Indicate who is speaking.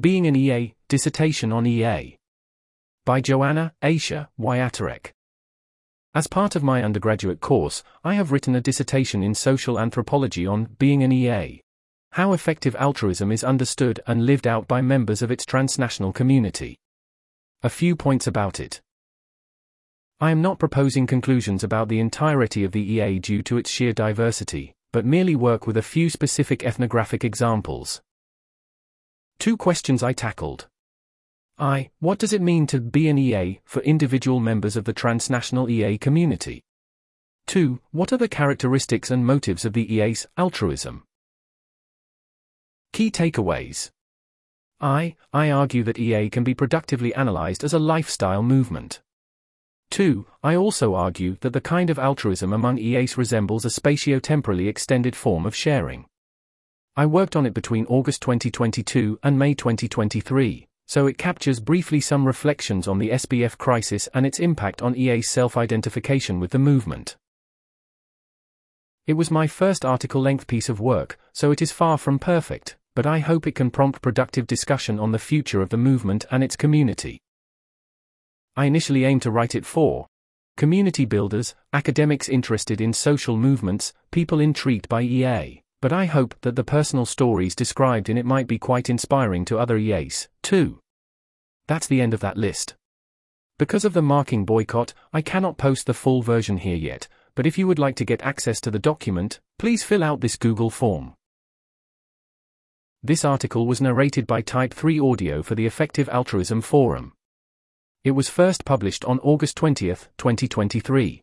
Speaker 1: Being an EA, Dissertation on EA. By Joanna, Asia, Wiaterek. As part of my undergraduate course, I have written a dissertation in social anthropology on being an EA. How effective altruism is understood and lived out by members of its transnational community. A few points about it. I am not proposing conclusions about the entirety of the EA due to its sheer diversity, but merely work with a few specific ethnographic examples. Two questions I tackled. I. What does it mean to be an EA for individual members of the transnational EA community? 2. What are the characteristics and motives of the EA's altruism? Key takeaways. I. I argue that EA can be productively analyzed as a lifestyle movement. 2. I also argue that the kind of altruism among EAs resembles a spatio-temporally extended form of sharing. I worked on it between August 2022 and May 2023, so it captures briefly some reflections on the SBF crisis and its impact on EA's self-identification with the movement. It was my first article-length piece of work, so it is far from perfect, but I hope it can prompt productive discussion on the future of the movement and its community. I initially aimed to write it for community builders, academics interested in social movements, people intrigued by EA, but I hope that the personal stories described in it might be quite inspiring to other EAs, too. That's the end of that list. Because of the marking boycott, I cannot post the full version here yet, but if you would like to get access to the document, please fill out this Google form. This article was narrated by Type 3 Audio for the Effective Altruism Forum. It was first published on August 20, 2023.